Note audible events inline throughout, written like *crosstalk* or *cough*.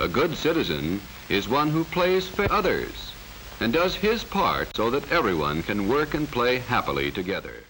A good citizen is one who plays for others and does his part so that everyone can work and play happily together.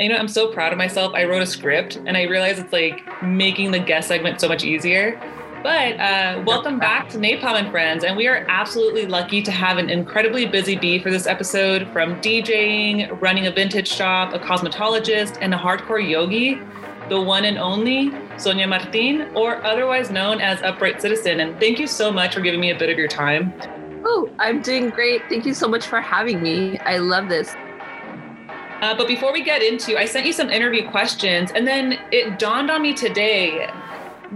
You know, I'm so proud of myself. I wrote a script and I realized it's like making the guest segment so much easier. But uh, welcome back to Napalm and Friends. And we are absolutely lucky to have an incredibly busy bee for this episode from DJing, running a vintage shop, a cosmetologist, and a hardcore yogi, the one and only Sonia Martin, or otherwise known as Upright Citizen. And thank you so much for giving me a bit of your time. Oh, I'm doing great. Thank you so much for having me. I love this. Uh, but before we get into, I sent you some interview questions, and then it dawned on me today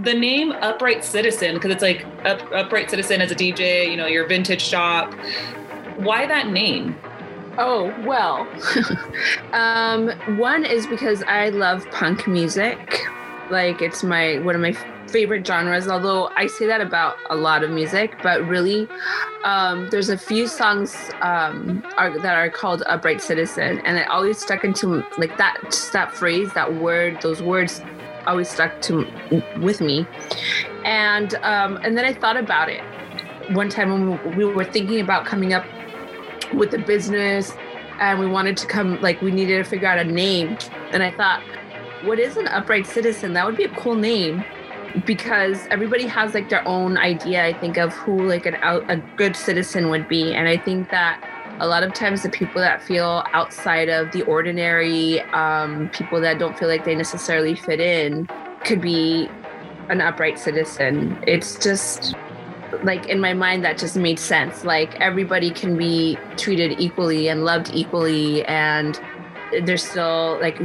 the name Upright Citizen, because it's like Up, Upright Citizen as a DJ, you know, your vintage shop. Why that name? Oh, well. *laughs* um, one is because I love punk music. Like it's my one of my favorite genres, although I say that about a lot of music, but really um, there's a few songs um, are, that are called Upright Citizen, and it always stuck into like that just that phrase, that word, those words always stuck to with me. And um, and then I thought about it one time when we were thinking about coming up with the business and we wanted to come like we needed to figure out a name and i thought what is an upright citizen that would be a cool name because everybody has like their own idea i think of who like an out, a good citizen would be and i think that a lot of times the people that feel outside of the ordinary um, people that don't feel like they necessarily fit in could be an upright citizen. It's just like in my mind that just made sense. Like everybody can be treated equally and loved equally and they're still like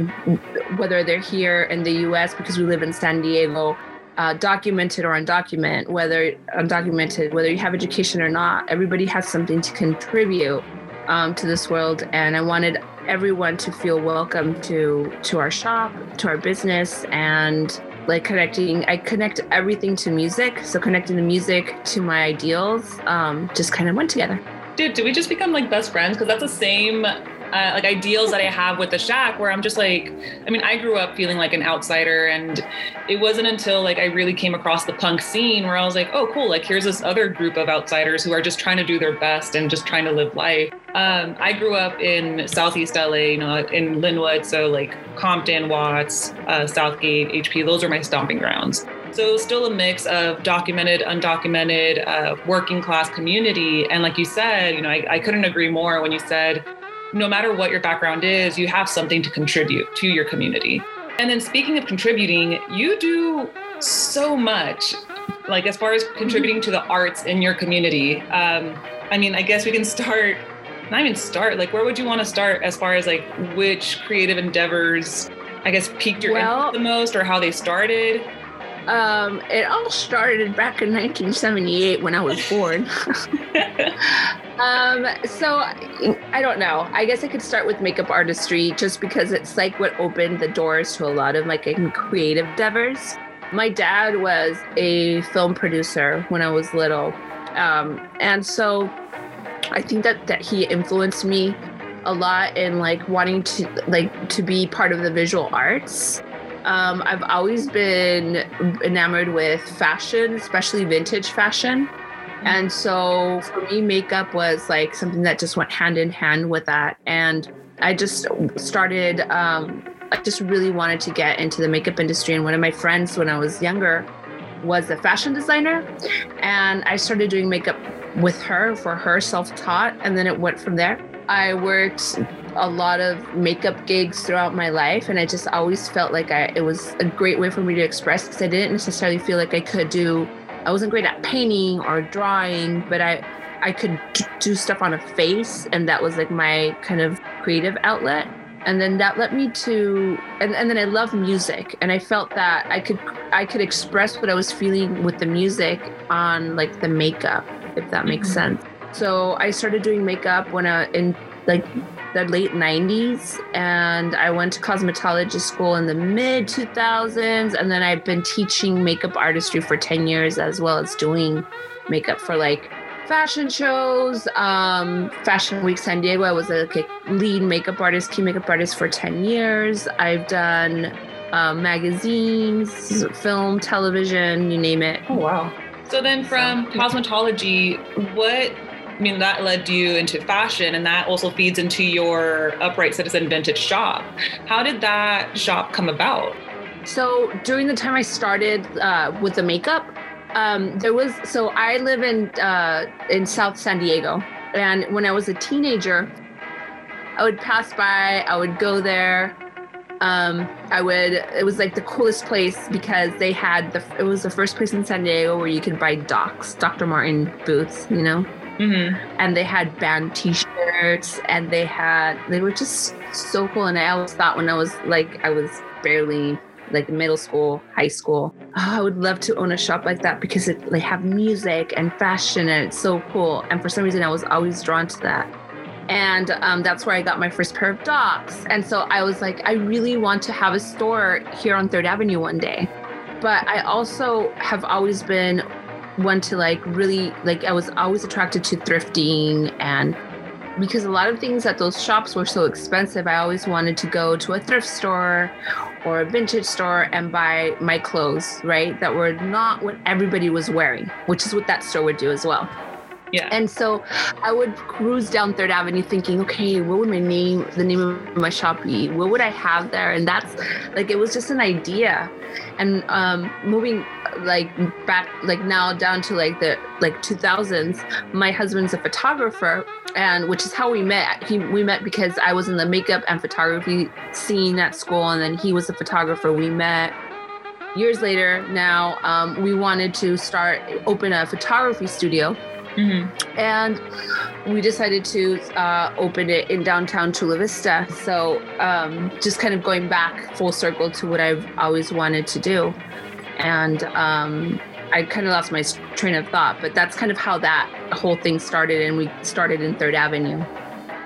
whether they're here in the US because we live in San Diego uh, documented or undocumented, whether undocumented, whether you have education or not, everybody has something to contribute um, to this world. And I wanted everyone to feel welcome to to our shop, to our business, and like connecting. I connect everything to music, so connecting the music to my ideals um, just kind of went together. Dude, did we just become like best friends? Because that's the same uh, like ideals that I have with the shack where I'm just like, I mean, I grew up feeling like an outsider and it wasn't until like I really came across the punk scene where I was like, oh, cool, like here's this other group of outsiders who are just trying to do their best and just trying to live life. Um, I grew up in Southeast LA, you know, in Lynwood, so like Compton, Watts, uh, Southgate, HP, those are my stomping grounds. So still a mix of documented, undocumented, uh, working class community. And like you said, you know, I, I couldn't agree more when you said no matter what your background is, you have something to contribute to your community. And then speaking of contributing, you do so much, like as far as contributing to the arts in your community. Um, I mean, I guess we can start, not even start, like where would you want to start as far as like which creative endeavors, I guess, piqued your Well- interest the most or how they started? Um, it all started back in 1978 when I was born. *laughs* um, so I don't know. I guess I could start with makeup artistry just because it's like what opened the doors to a lot of like creative endeavors. My dad was a film producer when I was little. Um, and so I think that that he influenced me a lot in like wanting to like to be part of the visual arts. Um, I've always been enamored with fashion, especially vintage fashion. And so for me, makeup was like something that just went hand in hand with that. And I just started, um, I just really wanted to get into the makeup industry. And one of my friends when I was younger was a fashion designer. And I started doing makeup with her for her self taught. And then it went from there. I worked a lot of makeup gigs throughout my life and i just always felt like I, it was a great way for me to express because i didn't necessarily feel like i could do i wasn't great at painting or drawing but i i could do stuff on a face and that was like my kind of creative outlet and then that led me to and, and then i love music and i felt that i could i could express what i was feeling with the music on like the makeup if that makes Mhm. sense so i started doing makeup when i in like the late 90s and I went to cosmetology school in the mid 2000s and then I've been teaching makeup artistry for 10 years as well as doing makeup for like fashion shows. Um fashion week san diego i was a like, lead makeup artist key makeup artist for 10 years. I've done uh, magazines film television you name it. Oh wow. So then from cosmetology, what I mean that led you into fashion and that also feeds into your upright citizen vintage shop. How did that shop come about? So during the time I started uh, with the makeup, um, there was so I live in uh, in South San Diego, and when I was a teenager, I would pass by. I would go there. Um, I would. It was like the coolest place because they had the. It was the first place in San Diego where you could buy Docs, Dr. Martin boots. You know Mm-hmm. and they had band t-shirts and they had they were just so cool. And i always thought when i was like i was barely like middle school high school oh, i would love to own a shop like that because it they have music and fashion and it's so cool. And for some reason i was always drawn to that. And um, that's where i got my first pair of docs. And so i was like i really want to have a store here on third avenue one day. But i also have always been one to like really like I was always attracted to thrifting and because a lot of things at those shops were so expensive, I always wanted to go to a thrift store or a vintage store and buy my clothes, right? That were not what everybody was wearing, which is what that store would do as well. Yeah. And so I would cruise down Third Avenue thinking, okay, what would my name, the name of my shop be? What would I have there? And that's like, it was just an idea. And um, moving like back, like now down to like the like 2000s, my husband's a photographer, and which is how we met. He we met because I was in the makeup and photography scene at school, and then he was a photographer. We met years later, now um, we wanted to start open a photography studio, hmm and we decided to uh, open it in downtown Chula Vista. So um, just kind of going back full circle to what I've always wanted to do, and um, I kind of lost my train of thought, but that's kind of how that whole thing started, and we started in Third Avenue.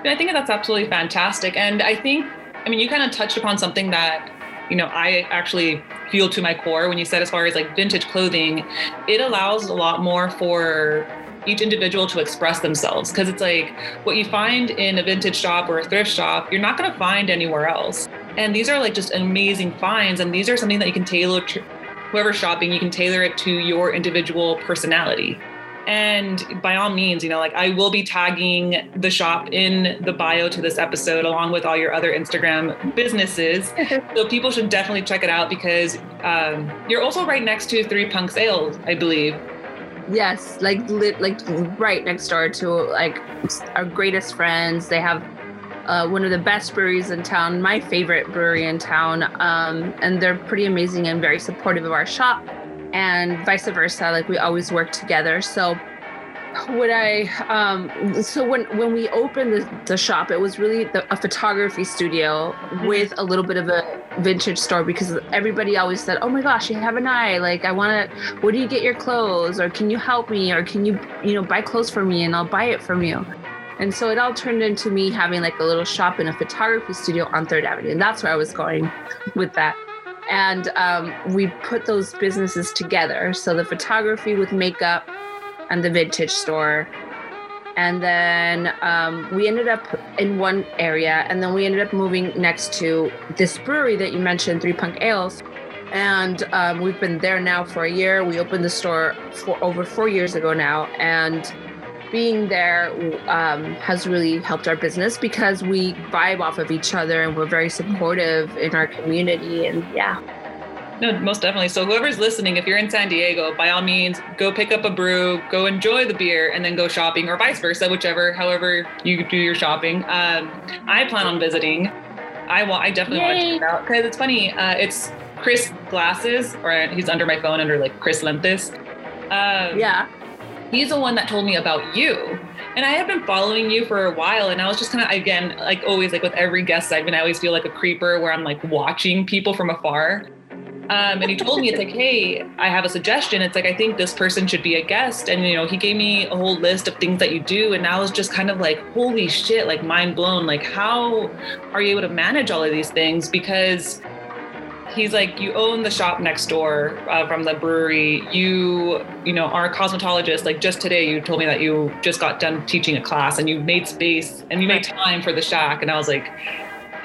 I think that's absolutely fantastic. And I think, I mean, you kind of touched upon something that, you know, I actually feel to my core when you said as far as like vintage clothing, it allows a lot more for each individual to express themselves because it's like what you find in a vintage shop or a thrift shop, you're not going to find anywhere else. And these are like just amazing finds. And these are something that you can tailor to whoever's shopping, you can tailor it to your individual personality. And by all means, you know, like I will be tagging the shop in the bio to this episode, along with all your other Instagram businesses. *laughs* so people should definitely check it out because um, you're also right next to Three Punk Ales, I believe. Yes, like like right next door to like our greatest friends. They have uh, one of the best breweries in town, my favorite brewery in town, um, and they're pretty amazing and very supportive of our shop, and vice versa. Like we always work together. So what I um, so when when we opened the, the shop, it was really the, a photography studio with a little bit of a vintage store because everybody always said, "Oh my gosh, you have an eye! Like I want to. Where do you get your clothes? Or can you help me? Or can you you know buy clothes for me and I'll buy it from you." And so it all turned into me having like a little shop in a photography studio on Third Avenue, and that's where I was going with that. And um, we put those businesses together. So the photography with makeup and the vintage store. And then um, we ended up in one area, and then we ended up moving next to this brewery that you mentioned, Three Punk Ales. And um, we've been there now for a year. We opened the store for over four years ago now, and being there um, has really helped our business because we vibe off of each other and we're very supportive in our community. And yeah, No, most definitely. So whoever's listening, if you're in San Diego, by all means, go pick up a brew, go enjoy the beer, and then go shopping, or vice versa, whichever, however you do your shopping. Um, I plan on visiting. I want. I definitely want to Yay. check it out because it's funny. Uh, it's Chris Glasses, or he's under my phone under like Chris Lentes. Um, yeah. he's the one that told me about you and i have been following you for a while and i was just kind of again like always like with every guest segment i always feel like a creeper where i'm like watching people from afar um, and he told me it's like hey i have a suggestion. It's like i think this person should be a guest. And you know he gave me a whole list of things that you do. And i was just kind of like holy shit like mind blown. Like how are you able to manage all of these things? Because he's like you own the shop next door uh, from the brewery. You you know are a cosmetologist. Like just today you told me that you just got done teaching a class and you made space and you made time for the shack. And i was like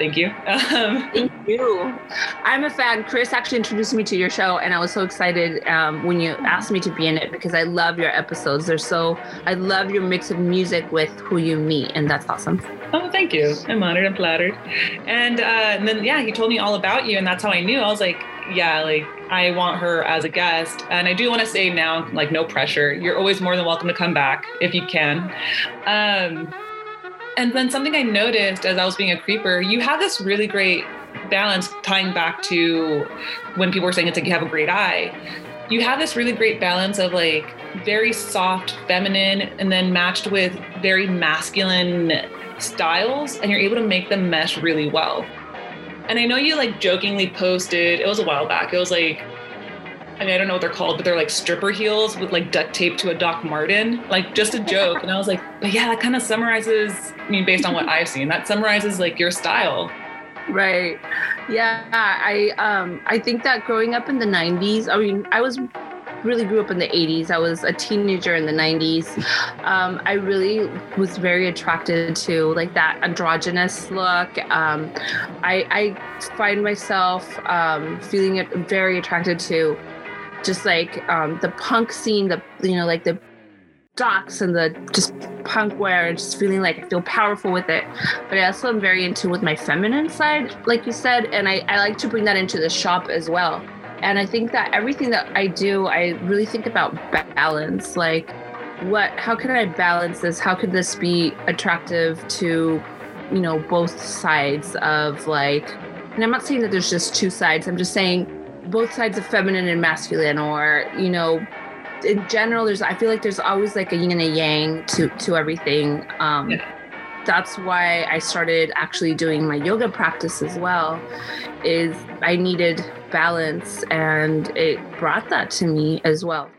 thank you *laughs* um, Thank you. I'm a fan. Chris actually introduced me to your show, and I was so excited um, when you asked me to be in it because I love your episodes. They're so, I love your mix of music with who you meet, and that's awesome. oh thank you i'm honored i'm flattered and, uh, and then yeah he told me all about you and that's how i knew i was like yeah like i want her as a guest and i do want to say now like no pressure you're always more than welcome to come back if you can um, and then something i noticed as i was being a creeper you have this really great balance tying back to when people were saying it's like you have a great eye. You have this really great balance of like very soft feminine and then matched with very masculine styles and you're able to make them mesh really well. And i know you like jokingly posted it was a while back it was like I mean, I don't know what they're called, but they're like stripper heels with like duct tape to a Doc Martin, like just a joke. And I was like, but yeah, that kind of summarizes, I mean, based on what I've seen, that summarizes like your style. Right. Yeah. I um I think that growing up in the 90s, I mean, I was really grew up in the 80s. I was a teenager in the 90s. Um, I really was very attracted to like that androgynous look. Um, I, I find myself um, feeling very attracted to just like um, the punk scene, the you know like the docs and the just punk wear and just feeling like I feel powerful with it. But I also am very into with my feminine side, like you said, and I, I like to bring that into the shop as well. And I think that everything that I do, I really think about balance. Like what how can I balance this? How could this be attractive to, you know, both sides of like and I'm not saying that there's just two sides. I'm just saying both sides of feminine and masculine or you know in general there's i feel like there's always like a yin and a yang to to everything um yeah. that's why i started actually doing my yoga practice as well is i needed balance and it brought that to me as well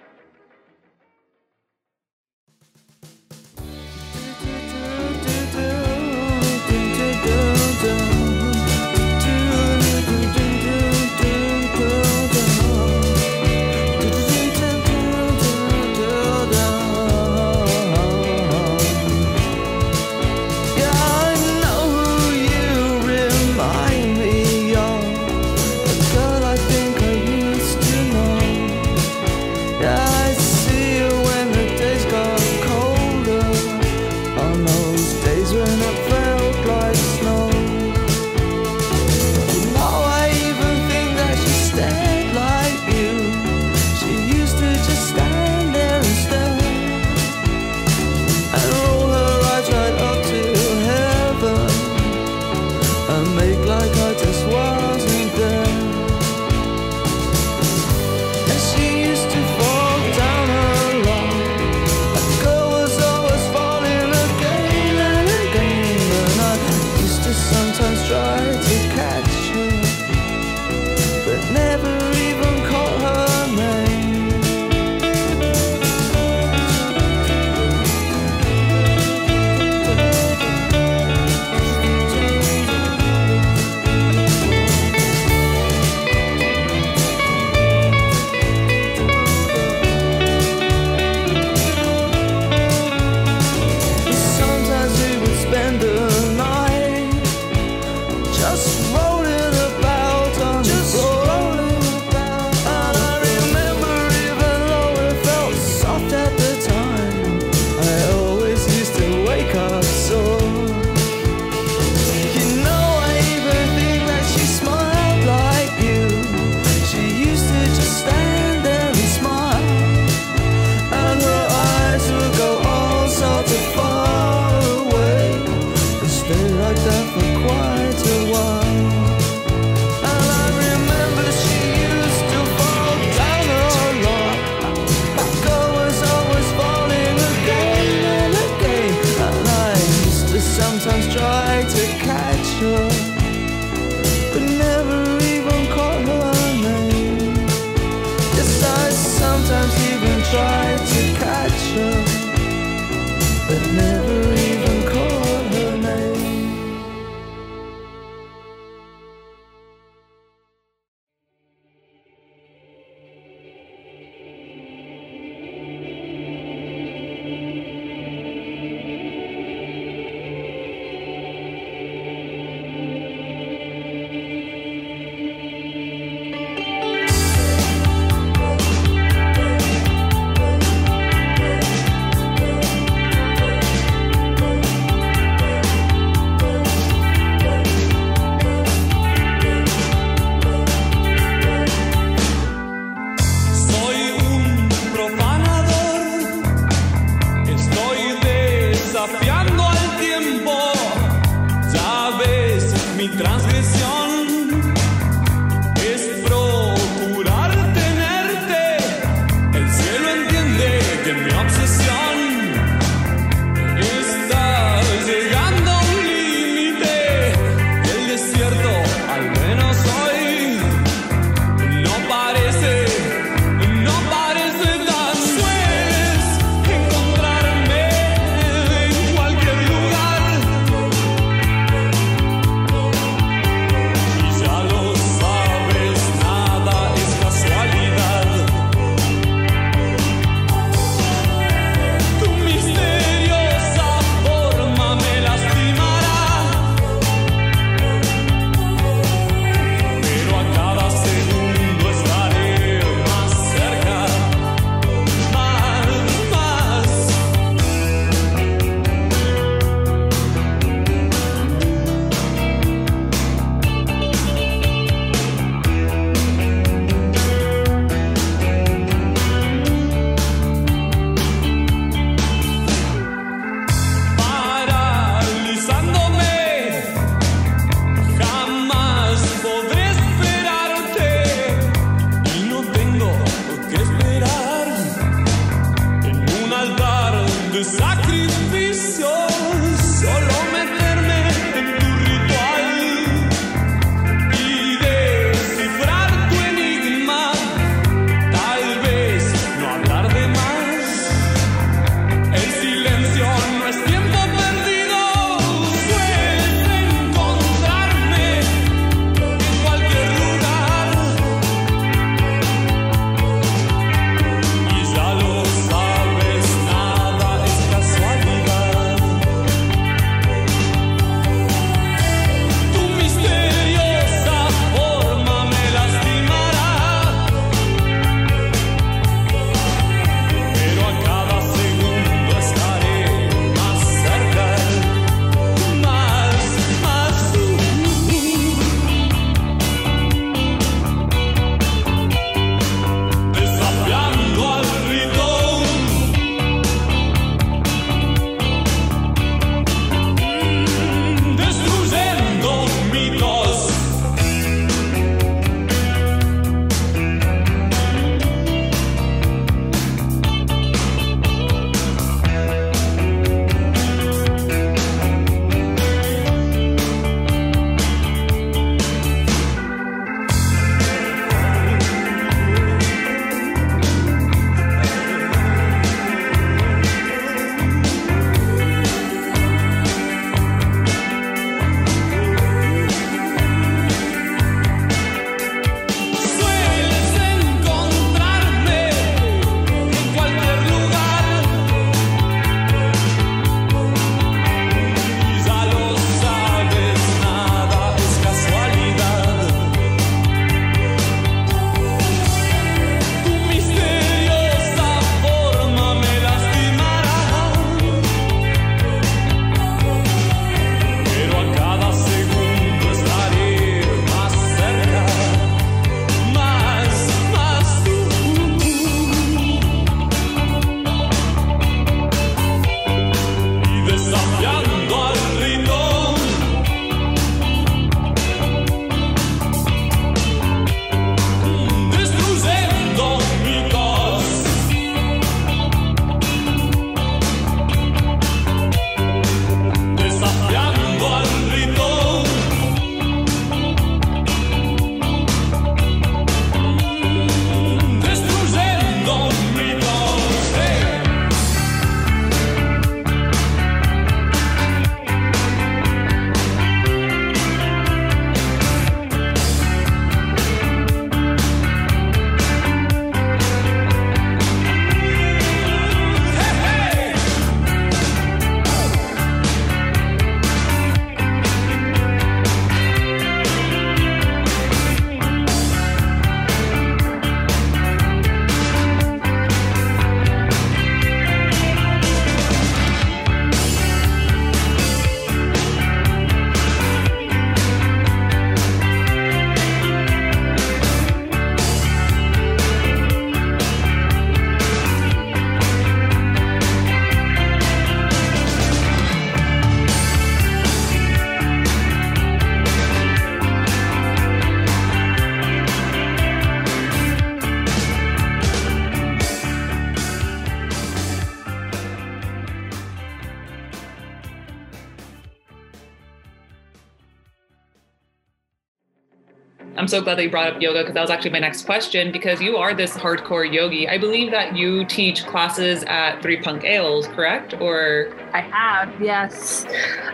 so glad that you brought up yoga because that was actually my next question because you are this hardcore yogi. I believe that you teach classes at Three Punk Ales, correct? Or I have, yes.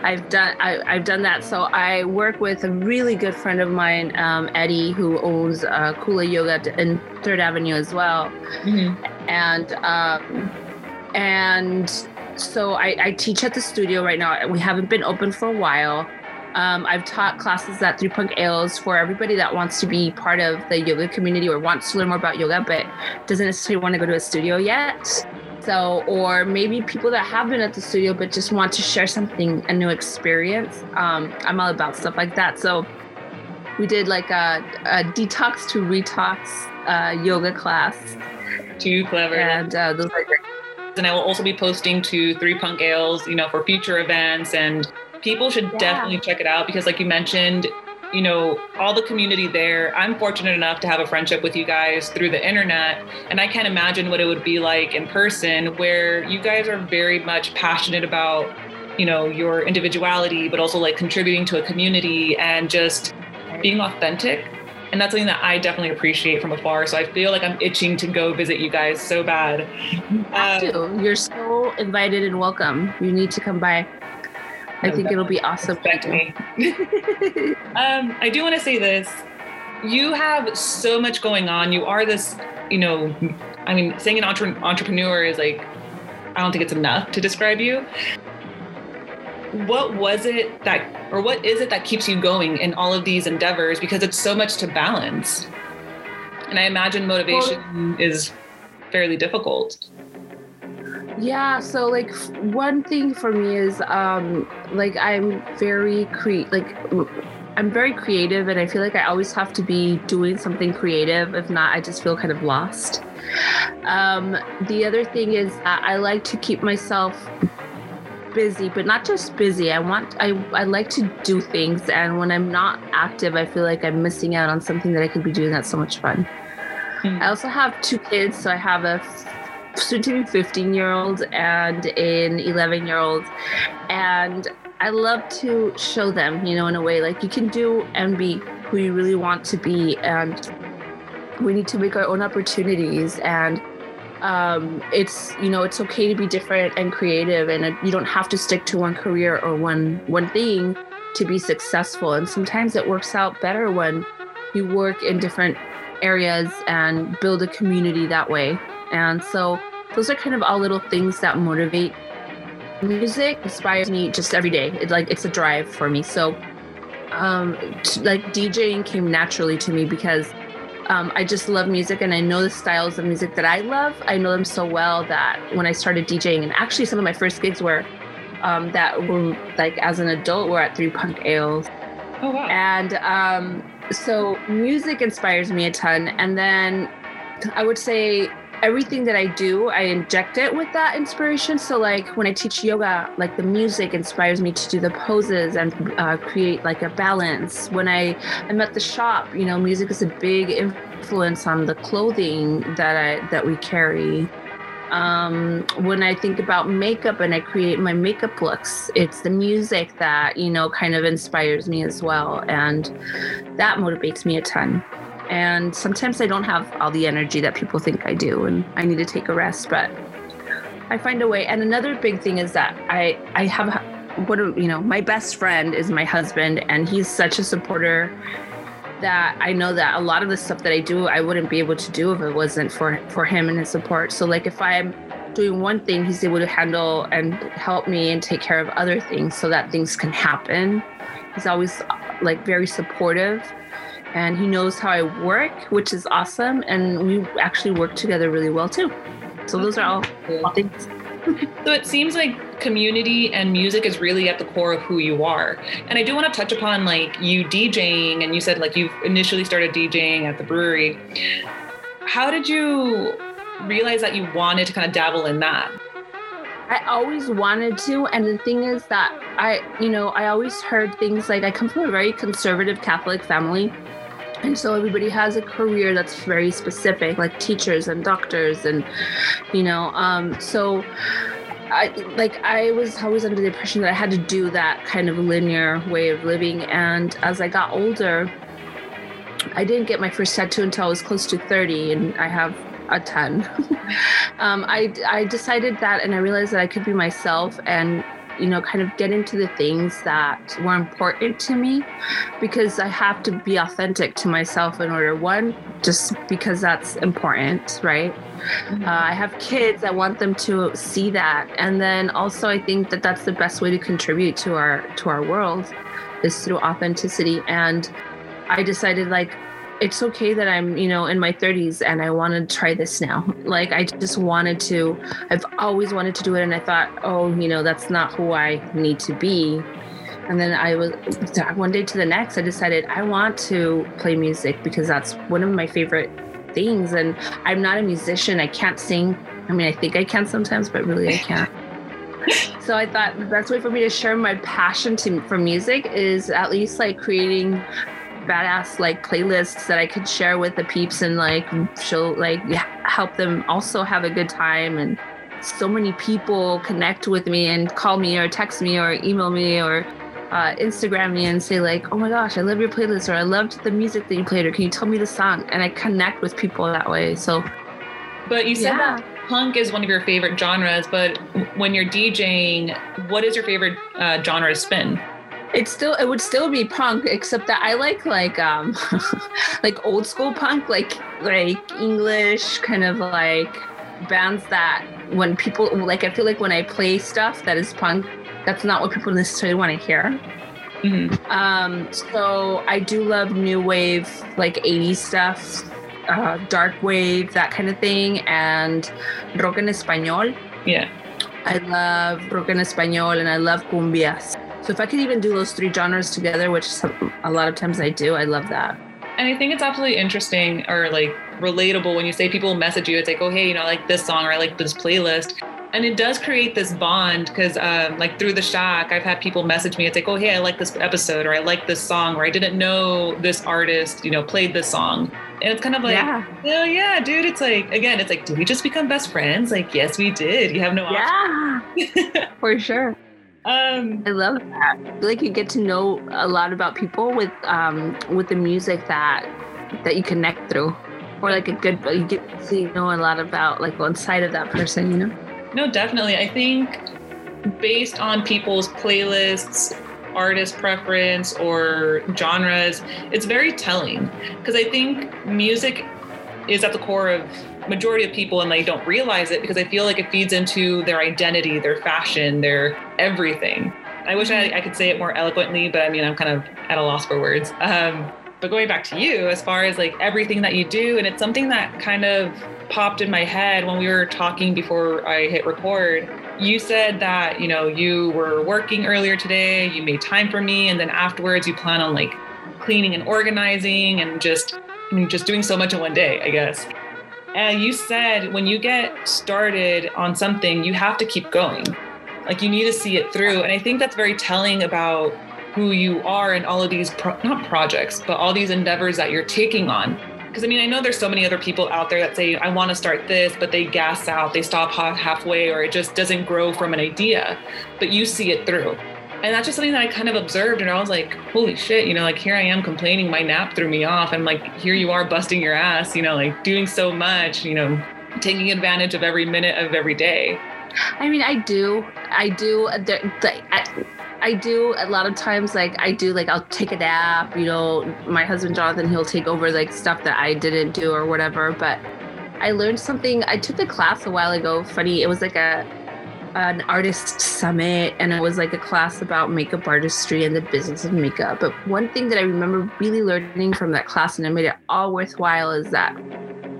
I've done I, I've done that. So I work with a really good friend of mine, um, Eddie, who owns uh, Kula Yoga in Third Avenue as well. And um, and so I, I teach at the studio right now. We haven't been open for a while. Um, I've taught classes at Three Punk Ales for everybody that wants to be part of the yoga community or wants to learn more about yoga, but doesn't necessarily want to go to a studio yet. So, or maybe people that have been at the studio but just want to share something, a new experience. Um, I'm all about stuff like that. So, we did like a, a detox to retox uh, yoga class, too clever. and uh, those are great. and I will also be posting to Three Punk Ales, you know, for future events. And people should Yeah. definitely check it out because, like you mentioned, you know, all the community there. I'm fortunate enough to have a friendship with you guys through the internet, and I can't imagine what it would be like in person, where you guys are very much passionate about, you know, your individuality, but also like contributing to a community and just being authentic. And that's something that I definitely appreciate from afar. So I feel like I'm itching to go visit you guys so bad. Have Um, to. You're so invited and welcome. You need to come by. I think it'll be awesome. Respect me. *laughs* um, I do want to say this. You have so much going on. You are this, you know, I mean, saying an entre- entrepreneur is like, I don't think it's enough to describe you. What was it that, or what is it that keeps you going in all of these endeavors? Because it's so much to balance. And I imagine motivation is fairly difficult. Yeah, so like one thing for me is um like I'm very cre like i'm very creative and I feel like I always have to be doing something creative. If not, I just feel kind of lost. Um the other thing is that I like to keep myself busy, but not just busy. I want I I like to do things and when I'm not active, I feel like I'm missing out on something that I could be doing that's so much fun. Hmm. I also have two kids, so I have a be 15 year olds and an 11 year old. And I love to show them, you know, in a way like you can do and be who you really want to be. And we need to make our own opportunities. And um, it's, you know, it's okay to be different and creative. And you don't have to stick to one career or one, one thing to be successful. And sometimes it works out better when you work in different areas and build a community that way. And so those are kind of all little things that motivate. Music inspires me just every day. It's like it's a drive for me. So um t- like DJing came naturally to me because um, I just love music and I know the styles of music that I love. I know them so well that when I started DJing, and actually some of my first gigs were um, that were like as an adult were at Three Punk Ales Oh, wow. and um, so music inspires me a ton. And then I would say everything that I do, I inject it with that inspiration. So, like when I teach yoga, like the music inspires me to do the poses and uh, create like a balance. When I am at the shop, you know, music is a big influence on the clothing that I that we carry um, when I think about makeup and I create my makeup looks, it's the music that, you know, kind of inspires me as well. And that motivates me a ton. And sometimes I don't have all the energy that people think I do, and I need to take a rest, but I find a way. And another big thing is that I, I have what, you know, my best friend is my husband, and he's such a supporter that I know that a lot of the stuff that I do, I wouldn't be able to do if it wasn't for for him and his support. So like if I'm doing one thing, he's able to handle and help me and take care of other things so that things can happen. He's always like very supportive and he knows how I work, which is awesome. And we actually work together really well too. So those are all, all things. So it seems like community and music is really at the core of who you are. And I do want to touch upon like you DJing, and you said like you initially started DJing at the brewery. How did you realize that you wanted to kind of dabble in that? I always wanted to. And the thing is that I, you know, I always heard things like I come from a very conservative Catholic family. And so everybody has a career that's very specific, like teachers and doctors, and you know, um, so I like I was always under the impression that I had to do that kind of linear way of living. And as I got older, I didn't get my first tattoo until I was close to 30, and I have a ton. *laughs* um, I, I decided that, and I realized that I could be myself and you know, kind of get into the things that were important to me because I have to be authentic to myself in order, one, just because that's important, right? Uh, I have kids. I want them to see that, and then also I think that that's the best way to contribute to our to our world is through authenticity. And I decided like it's okay that I'm you know in my 30s and I want to try this now. Like I just wanted to. I've always wanted to do it, and I thought, oh, you know, that's not who I need to be. And then I was one day to the next, I decided I want to play music because that's one of my favorite things. And I'm not a musician. I can't sing. I mean, I think I can sometimes, but really I can't. *laughs* so I thought the best way for me to share my passion to, for music is at least like creating badass like playlists that I could share with the peeps and like show like help them also have a good time and so many people connect with me and call me or text me or email me or uh, Instagram me and say like, "Oh my gosh, I love your playlist," or "I loved the music that you played," or "Can you tell me the song?" And I connect with people that way. So But you said Yeah. that punk is one of your favorite genres, but when you're DJing, what is your favorite uh, genre to spin? It's still it would still be punk, except that I like like um *laughs* like old school punk, like like English kind of like bands that when people like I feel like when I play stuff that is punk, that's not what people necessarily want to hear. Mhm. Um, so I do love new wave, like 80s stuff, uh, dark wave, that kind of thing, and rock en español. Yeah. I love rock en español and I love cumbias. So if I could even do those three genres together, which a lot of times I do, I love that. And I think it's absolutely interesting or like relatable when you say people message you. It's like, oh, hey, you know, I like this song or I like this playlist. And it does create this bond because, um, like, through the shack, I've had people message me. It's like, oh, hey, I like this episode or I like this song or I didn't know this artist, you know, played this song. And it's kind of like, yeah. oh, yeah, dude. It's like, again, it's like, did we just become best friends? Like, yes, we did. You have no option. Yeah, *laughs* for sure. Um, I love that. I feel like you get to know a lot about people with um with the music that that you connect through. Or like a good you get to know a lot about like one side of that person, you know? No, definitely. I think based on people's playlists, artist preference, or genres, it's very telling. Because I think music is at the core of majority of people and they don't realize it because I feel like it feeds into their identity, their fashion, their everything. I wish I, I could say it more eloquently, but I mean, I'm kind of at a loss for words. Um, but going back to you, as far as like everything that you do, and it's something that kind of popped in my head when we were talking before I hit record. You said that, you know, you were working earlier today, you made time for me, and then afterwards you plan on like cleaning and organizing and just I mean, just doing so much in one day, I guess. And you said when you get started on something, you have to keep going. Like you need to see it through. And I think that's very telling about who you are in all of these, pro- not projects, but all these endeavors that you're taking on. Because I mean, I know there's so many other people out there that say, I want to start this, but they gas out, they stop ha- halfway, or it just doesn't grow from an idea. But you see it through. And that's just something that I kind of observed. And I was like, holy shit, you know, like here I am complaining my nap threw me off. And like, here you are busting your ass, you know, like doing so much, you know, taking advantage of every minute of every day. I mean, I do. I do. I do a lot of times. Like I do. Like I'll take a nap. You know, my husband Jonathan, he'll take over like stuff that I didn't do or whatever. But I learned something. I took a class a while ago. Funny, it was like a an artist summit, and it was like a class about makeup artistry and the business of makeup. But one thing that I remember really learning from that class, and it made it all worthwhile, is that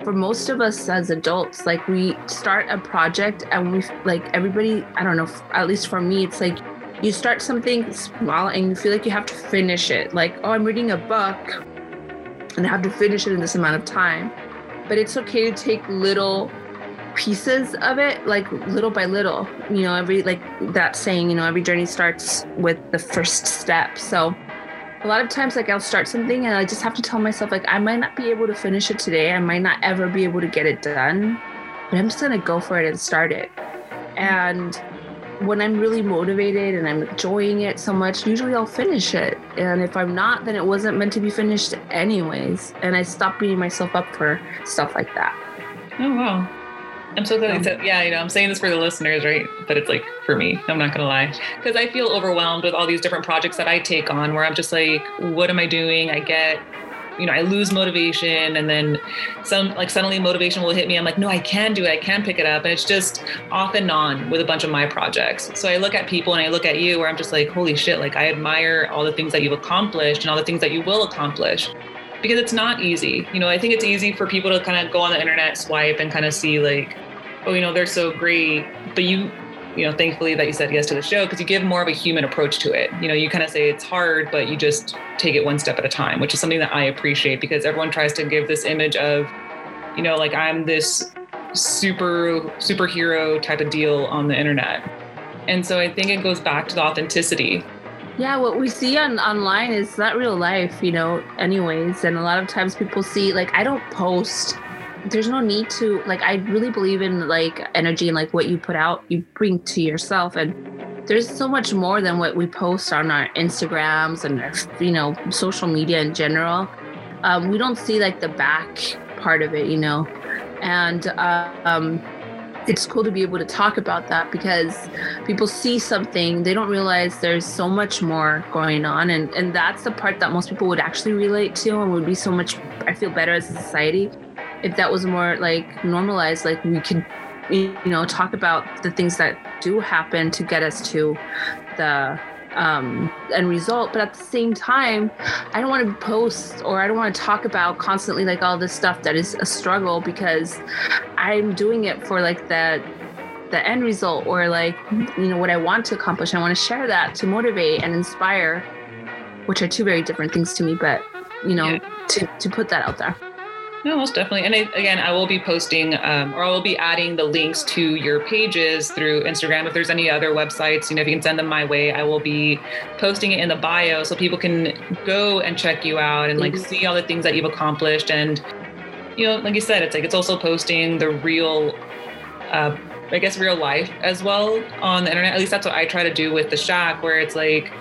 for most of us as adults, like we start a project and we like everybody, I don't know, at least for me, it's like you start something small and you feel like you have to finish it. Like, oh, I'm reading a book and I have to finish it in this amount of time. But it's okay to take little pieces of it, like little by little. You know, every, like that saying, you know, every journey starts with the first step. So, a lot of times like i'll start something and i just have to tell myself like i might not be able to finish it today i might not ever be able to get it done but i'm just going to go for it and start it and when I'm really motivated and I'm enjoying it so much, usually I'll finish it. And if I'm not, then it wasn't meant to be finished anyways. And I stop beating myself up for stuff like that. Oh wow. I'm so glad you um, said yeah, you know, I'm saying this for the listeners, right? But it's like for me, I'm not gonna lie. Because I feel overwhelmed with all these different projects that I take on where I'm just like, what am I doing? I get you know, I lose motivation and then some like suddenly motivation will hit me. I'm like, no, I can do it. I can pick it up. And it's just off and on with a bunch of my projects. So I look at people and I look at you where I'm just like, holy shit, like I admire all the things that you've accomplished and all the things that you will accomplish because it's not easy. You know, I think it's easy for people to kind of go on the internet, swipe, and kind of see like, oh, you know, they're so great. But you, you know, thankfully that you said yes to the show because you give more of a human approach to it. You know, you kind of say it's hard, but you just take it one step at a time, which is something that I appreciate because everyone tries to give this image of, you know, like I'm this super superhero type of deal on the internet. And so I think it goes back to the authenticity Yeah, what we see on online is not real life, you know, anyways. And a lot of times people see like I don't post. There's no need to like I really believe in like energy and like what you put out, you bring to yourself and there's so much more than what we post on our Instagrams and our, you know, social media in general. Um, we don't see like the back part of it, you know. And uh, um it's cool to be able to talk about that because people see something they don't realize there's so much more going on and and that's the part that most people would actually relate to and would be so much i feel better as a society if that was more like normalized like we could you know talk about the things that do happen to get us to the um, end result. But at the same time, I don't want to post or I don't want to talk about constantly like all this stuff that is a struggle because I'm doing it for like the the end result or like you know what I want to accomplish. I want to share that to motivate and inspire, which are two very different things to me. But you know, Yeah. to to put that out there. No, most definitely. And I, again, I will be posting um, or I will be adding the links to your pages through Instagram. If there's any other websites, you know, if you can send them my way, I will be posting it in the bio so people can go and check you out and like Mhm. see all the things that you've accomplished. And, you know, like you said, it's like it's also posting the real, uh, I guess, real life as well on the internet. At least that's what I try to do with the shack, where it's like,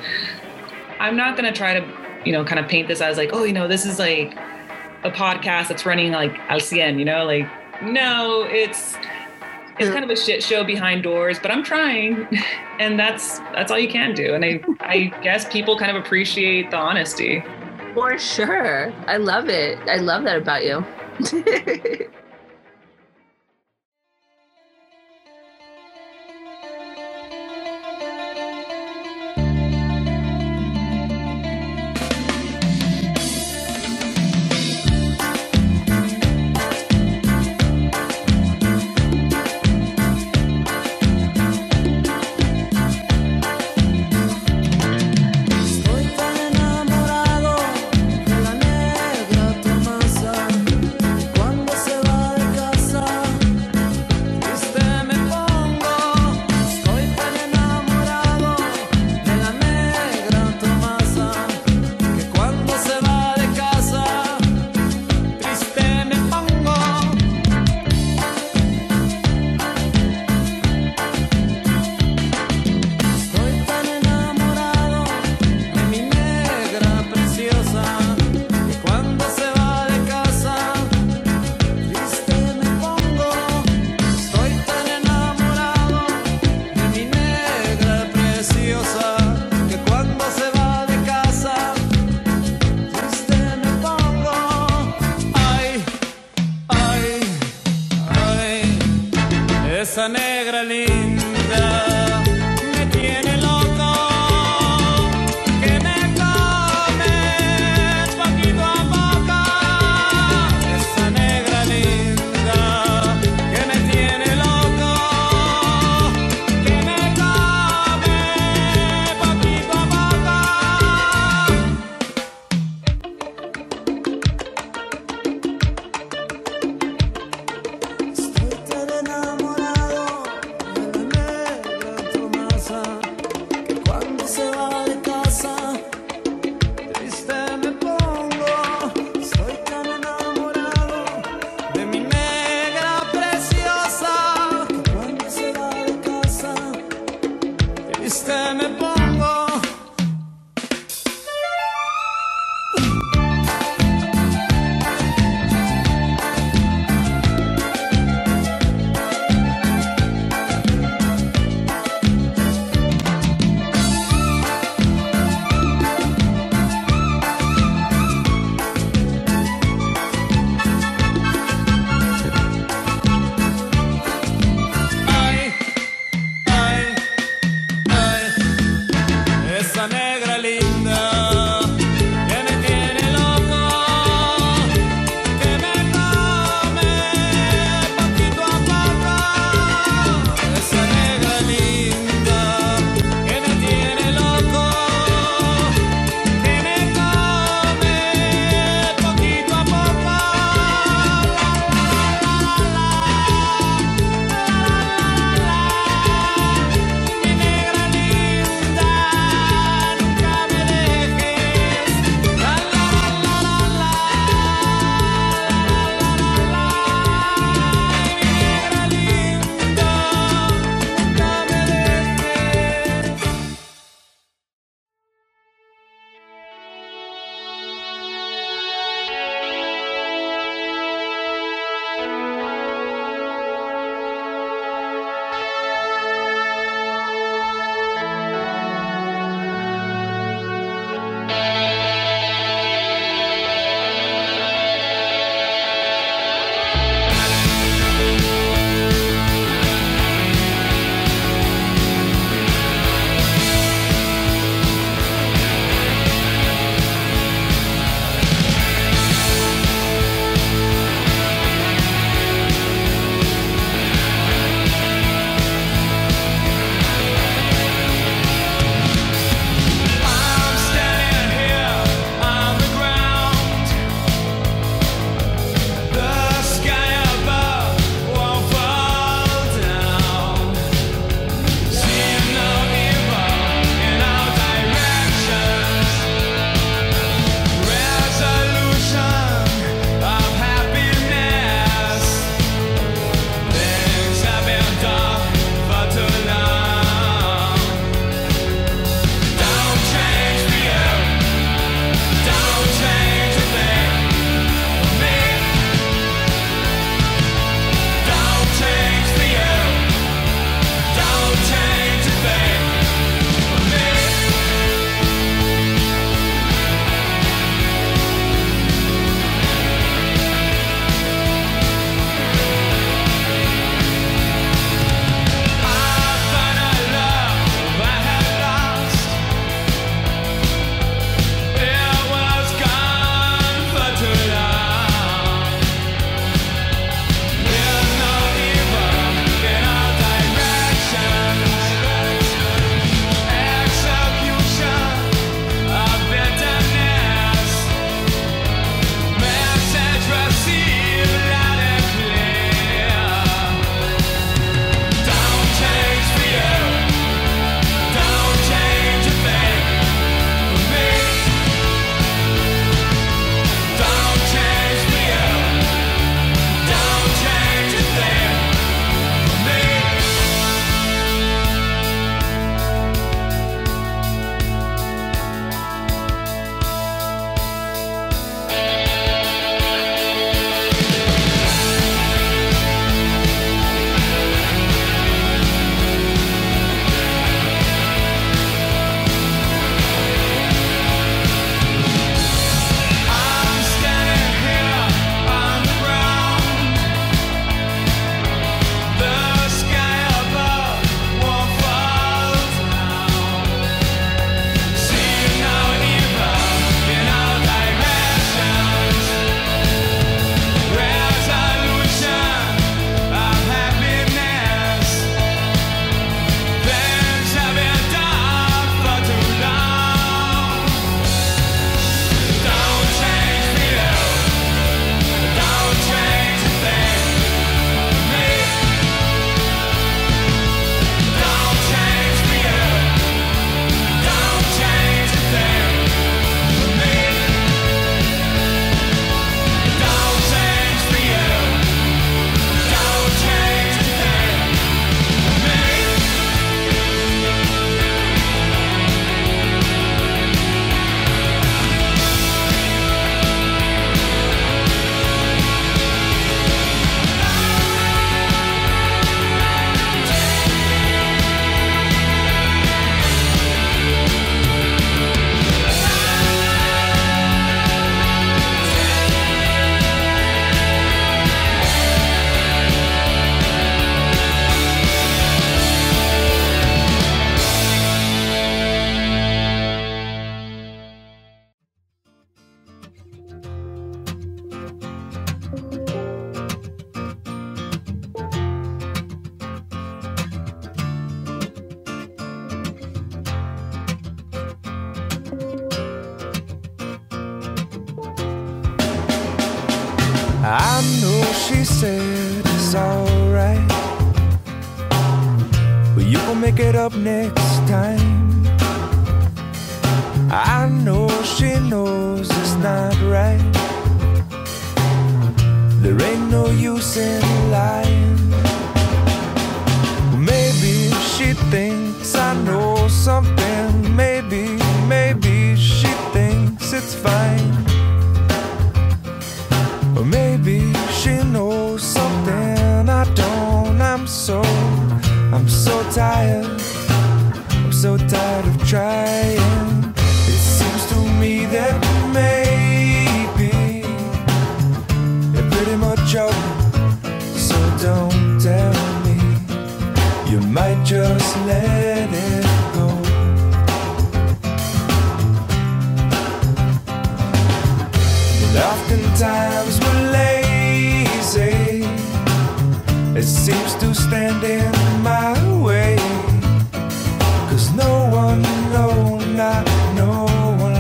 I'm not going to try to, you know, kind of paint this as like, oh, you know, this is like, a podcast that's running like al you know, like no, it's it's kind of a shit show behind doors, but I'm trying, *laughs* and that's that's all you can do. And I I guess people kind of appreciate the honesty. For sure. I love it. I love that about you. *laughs*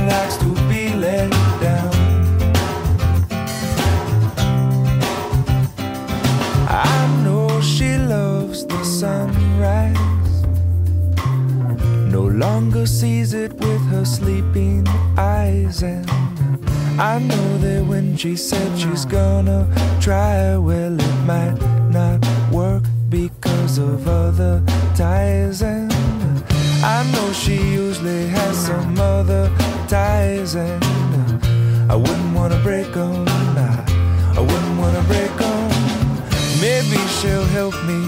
likes to be let down. I know she loves the sunrise. No longer sees it with her sleeping eyes. And I know that when she said she's gonna try, well, it might not work because of other ties. And I know she usually has some other ties. And I wouldn't wanna break them. I wouldn't wanna break them. Maybe she'll help me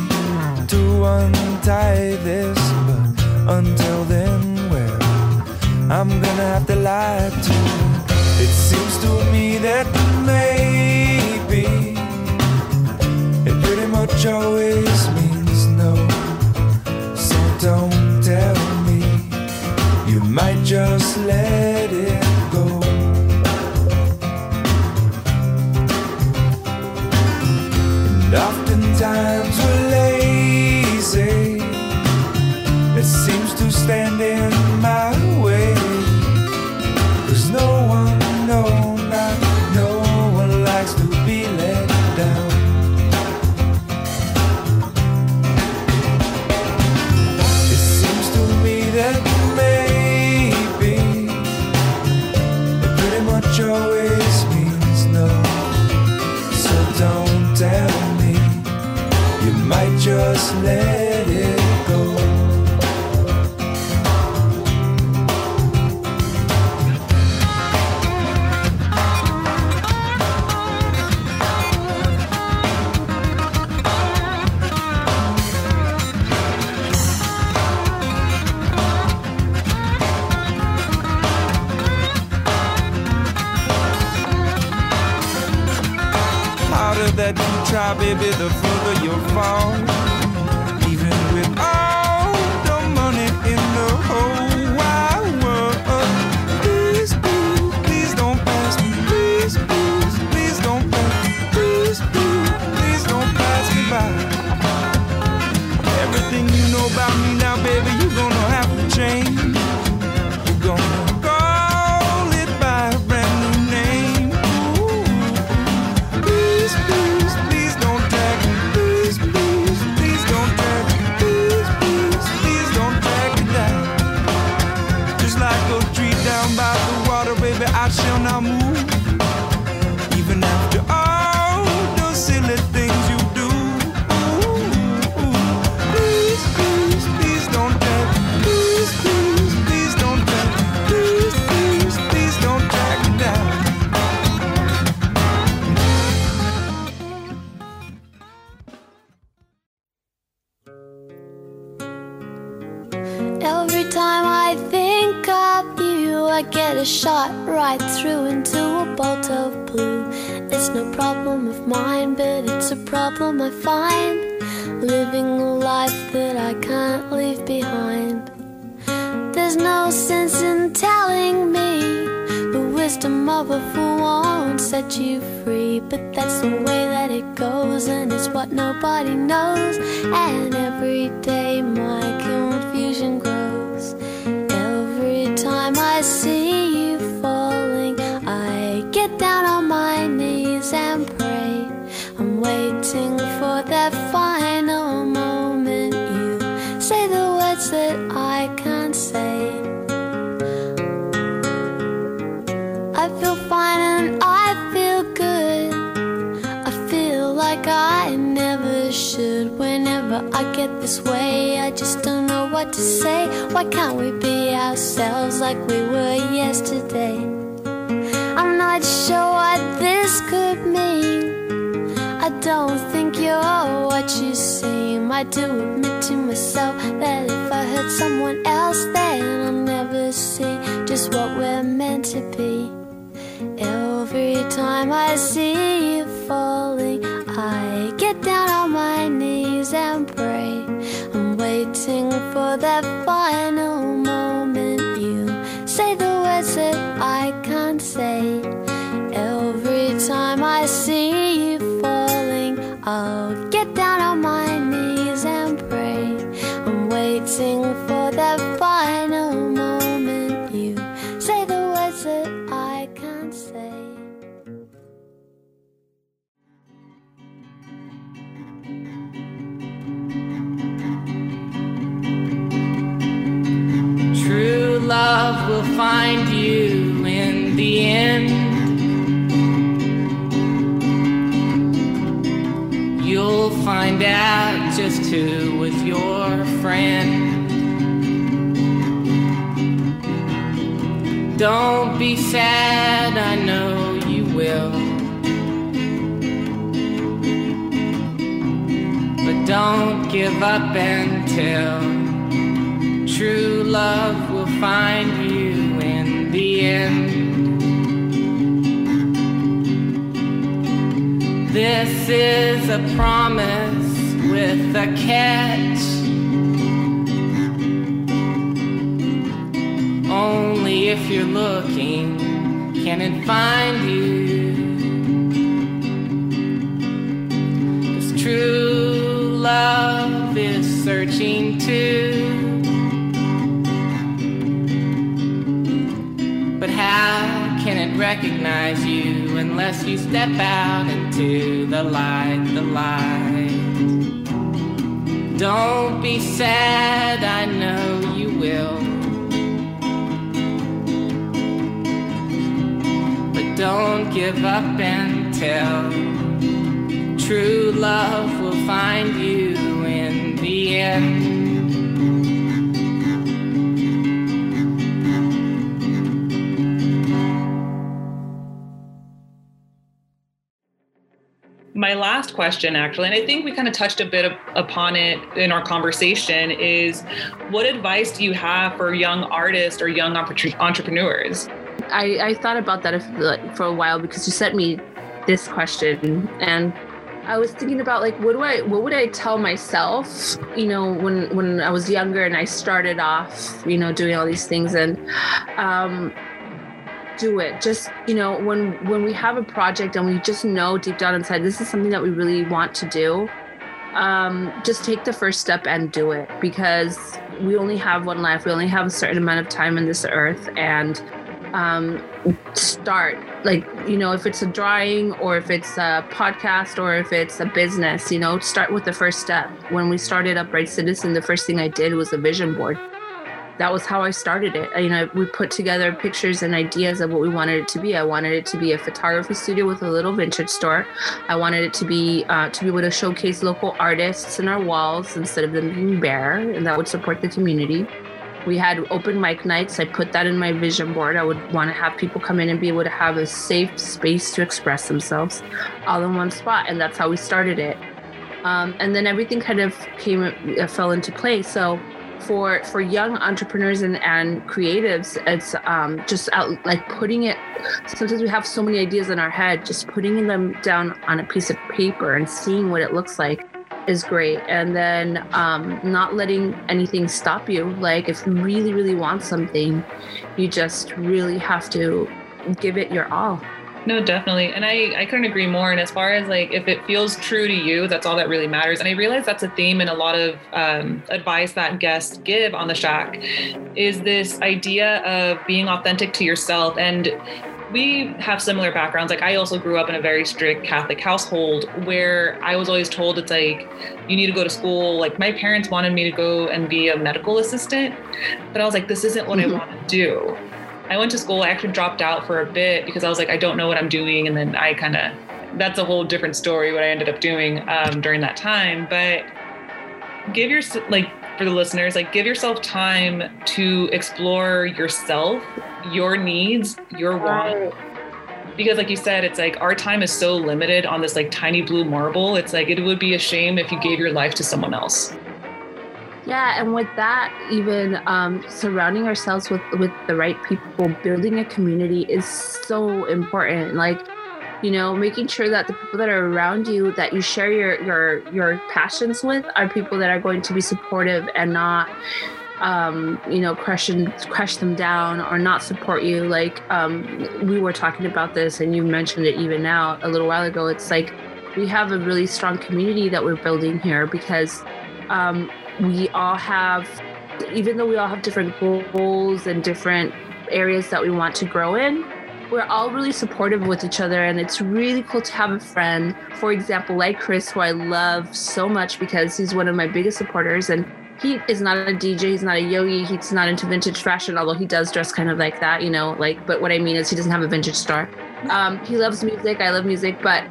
to untie this, but until then, well, I'm gonna have to lie to her. It seems to me that maybe it pretty much always might just let it go. And oftentimes we're lazy. It seems to stand in try, baby, the further you'll fall. Problem I find living a life that I can't leave behind. There's no sense in telling me the wisdom of a fool won't set you free, but that's the way that it goes, and it's what nobody knows. And every day my confusion grows. Every time I see this way, I just don't know what to say. Why can't we be ourselves like we were yesterday? I'm not sure what this could mean. I don't think you're what you seem. I do admit to myself that if I hurt someone else, then I'll never see just what we're meant to be. Every time I see you falling, I get down on my knees and pray. Waiting for that final moment. You say the words that I can't say. Every time I see you falling, I'll find you in the end. You'll find out just who was your friend. Don't be sad, I know you will. But don't give up until true love will find you is a promise with a catch. Only if you're looking can it find you. true love is searching too. But how can it recognize you unless you step out into the light, the light? Don't be sad, I know you will. But don't give up until true love will find you in the end. My last question actually and i think we kind of touched a bit of, upon it in our conversation is what advice do you have for young artists or young entrepreneurs? I, I thought about that for a while because you sent me this question and I was thinking about like what do I what would I tell myself you know when when I was younger and I started off you know doing all these things and um do it. Just you know when when we have a project and we just know deep down inside this is something that we really want to do um just take the first step and do it because we only have one life. We only have a certain amount of time in this earth and um, start. Like you know if it's a drawing or if it's a podcast or if it's a business you know start with the first step. When we started upright citizen the first thing i did was a vision board that was how i started it you know we put together pictures and ideas of what we wanted it to be i wanted it to be a photography studio with a little vintage store i wanted it to be uh, to be able to showcase local artists in our walls instead of them being bare and that would support the community we had open mic nights. I put that in my vision board. I would want to have people come in and be able to have a safe space to express themselves all in one spot. And that's how we started it. Um, and then everything kind of came, uh, fell into place. So for for young entrepreneurs and, and creatives, it's um, just out, like putting it. Sometimes we have so many ideas in our head, just putting them down on a piece of paper and seeing what it looks like is great and then um, not letting anything stop you like if you really really want something you just really have to give it your all No, definitely. And I, I couldn't agree more. And as far as like, if it feels true to you, that's all that really matters. And I realize that's a theme in a lot of um, advice that guests give on the shack is this idea of being authentic to yourself. And we have similar backgrounds. Like I also grew up in a very strict Catholic household where I was always told it's like you need to go to school. Like my parents wanted me to go and be a medical assistant, but I was like, this isn't what Mhm. I want to do. I went to school. I actually dropped out for a bit because I was like, I don't know what I'm doing, and then I kind of that's a whole different story what I ended up doing um, during that time. But give your like for the listeners like give yourself time to explore yourself your needs your wants because like you said it's like our time is so limited on this like tiny blue marble it's like it would be a shame if you gave your life to someone else Yeah, and with that, even um, surrounding ourselves with with the right people, building a community is so important. Like, you know, making sure that the people that are around you that you share your your your passions with are people that are going to be supportive and not um you know crush and crush them down or not support you like um we were talking about this and you mentioned it even now a little while ago it's like we have a really strong community that we're building here because um we all have even though we all have different goals and different areas that we want to grow in we're all really supportive with each other. And it's really cool to have a friend for example like chris who i love so much because he's one of my biggest supporters. And he is not a dj he's not a yogi he's not into vintage fashion although he does dress kind of like that you know like but what i mean is he doesn't have a vintage store um, he loves music i love music but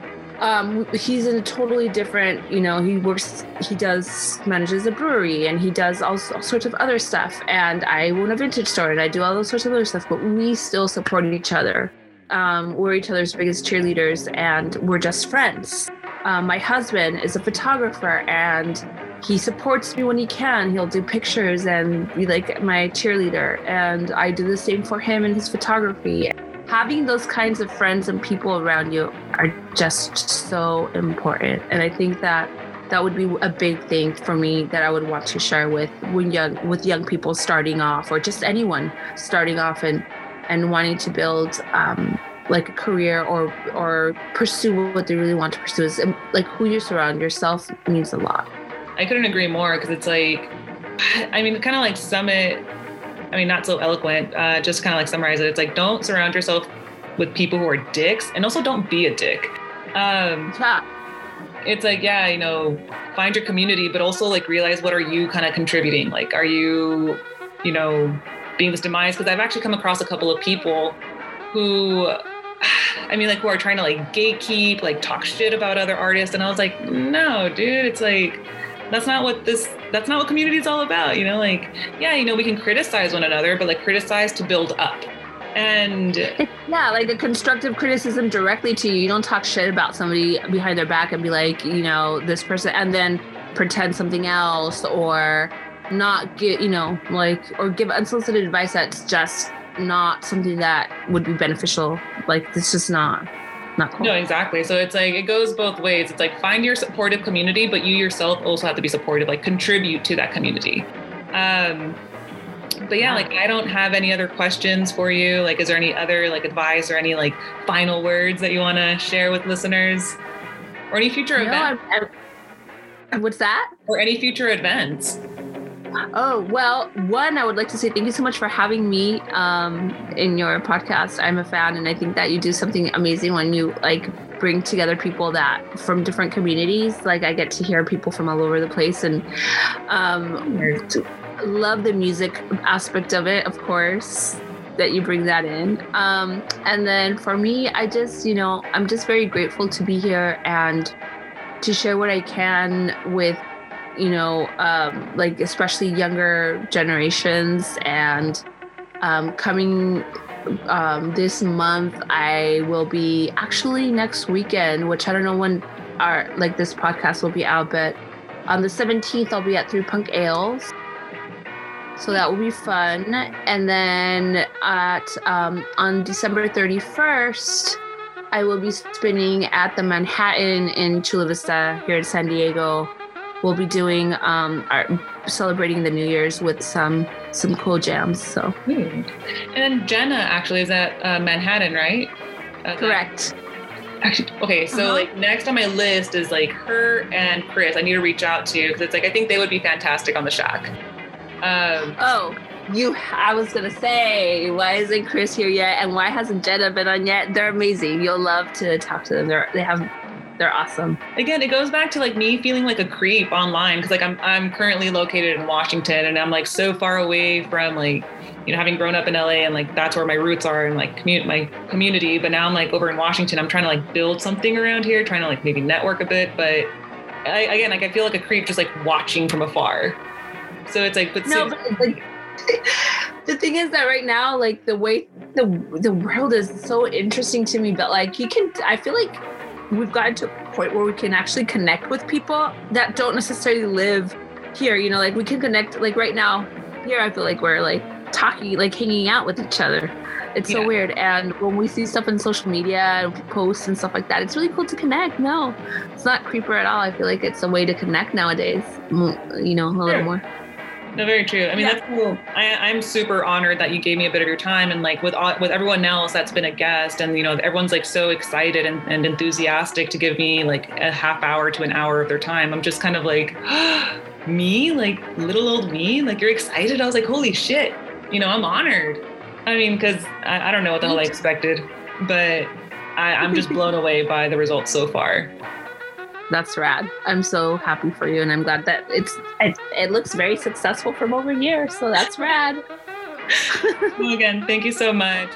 um, he's in a totally different, you know, he works, he does, manages a brewery and he does all, all sorts of other stuff. And I own a vintage store and I do all those sorts of other stuff, but we still support each other. Um, we're each other's biggest cheerleaders and we're just friends. Um, my husband is a photographer and he supports me when he can. He'll do pictures and be like my cheerleader. And I do the same for him and his photography having those kinds of friends and people around you are just so important and i think that that would be a big thing for me that i would want to share with when young with young people starting off or just anyone starting off and and wanting to build um, like a career or or pursue what they really want to pursue is um, like who you surround yourself means a lot I couldn't agree more because it's like, *sighs* I mean, kind of like summit. I mean, not so eloquent. Uh, just kind of like summarize it. It's like don't surround yourself with people who are dicks, and also don't be a dick. Um, yeah it's like yeah, you know, find your community, but also like realize what are you kind of contributing. Like, are you, you know, being this demise? Because I've actually come across a couple of people who *sighs* I mean, like who are trying to like gatekeep, like talk shit about other artists. And I was like, no, dude, it's like, that's not what this, that's not what community is all about. You know, like, yeah, you know, we can criticize one another, but like criticize to build up. And yeah, like a constructive criticism directly to you. You don't talk shit about somebody behind their back and be like, you know, this person, and then pretend something else or not get, you know, like, or give unsolicited advice that's just not something that would be beneficial. Like, it's just not, not cool. no, exactly. So it's like, it goes both ways. It's like, find your supportive community, but you yourself also have to be supportive, like contribute to that community. Um, but yeah, like I don't have any other questions for you. Like, is there any other like advice or any like final words that you want to share with listeners, or any future No, events, what's that? or any future events? Oh, well, one, I would like to say thank you so much for having me um, in your podcast. I'm a fan, and I think that you do something amazing when you like bring together people that from different communities. Like, I get to hear people from all over the place, and um, love the music aspect of it, of course that you bring that in. Um, and then for me, I just, you know, I'm just very grateful to be here and to share what I can with you know, um, like especially younger generations. And um, coming um, this month, I will be actually next weekend, which I don't know when our like this podcast will be out, but on the 17th, I'll be at Three Punk Ales. So that will be fun. And then at um, on December 31st, I will be spinning at the Manhattan in Chula Vista here in San Diego we'll be doing um our celebrating the new year's with some some cool jams so Hmm. And then Jenna actually is at uh, Manhattan, right? Uh, correct Actually, okay. So Uh-huh. like next on my list is like her and Chris. I need to reach out to because it's like I think they would be fantastic on the Shack. Um, oh you i was gonna say why isn't chris here yet and why hasn't jenna been on yet they're amazing you'll love to talk to them they're they have they're awesome again, it goes back to like me feeling like a creep online because like I'm I'm currently located in Washington and I'm like so far away from like you know having grown up in LA and like that's where my roots are and like commu- my community. But now I'm like over in Washington. I'm trying to like build something around here, trying to like maybe network a bit, but I, again, like I feel like a creep just like watching from afar. So it's like, but No, so- but it's like *laughs* the thing is that right now, like the way the the world is so interesting to me, but like you can, I feel like we've gotten to a point where we can actually connect with people that don't necessarily live here. You know, like we can connect. Like right now, here, I feel like we're like talking, like hanging out with each other. It's so weird. And when we see stuff in social media and posts and stuff like that, it's really cool to connect. No, it's not creeper at all. I feel like it's a way to connect nowadays. You know, a little Sure. more. No, very true. I mean, Yeah. that's cool. I, I'm super honored that you gave me a bit of your time, and like with all, with everyone else that's been a guest, and you know, everyone's like so excited and, and enthusiastic to give me like a half hour to an hour of their time. I'm just kind of like, *gasps* me, like little old me, like you're excited. I was like, holy shit, you know, I'm honored. I mean, because I, I don't know what the hell I expected, but I, I'm just blown away by the results so far. That's rad. I'm so happy for you, and I'm glad that it's it, it looks very successful from over here. So that's rad. *laughs* Again, thank you so much.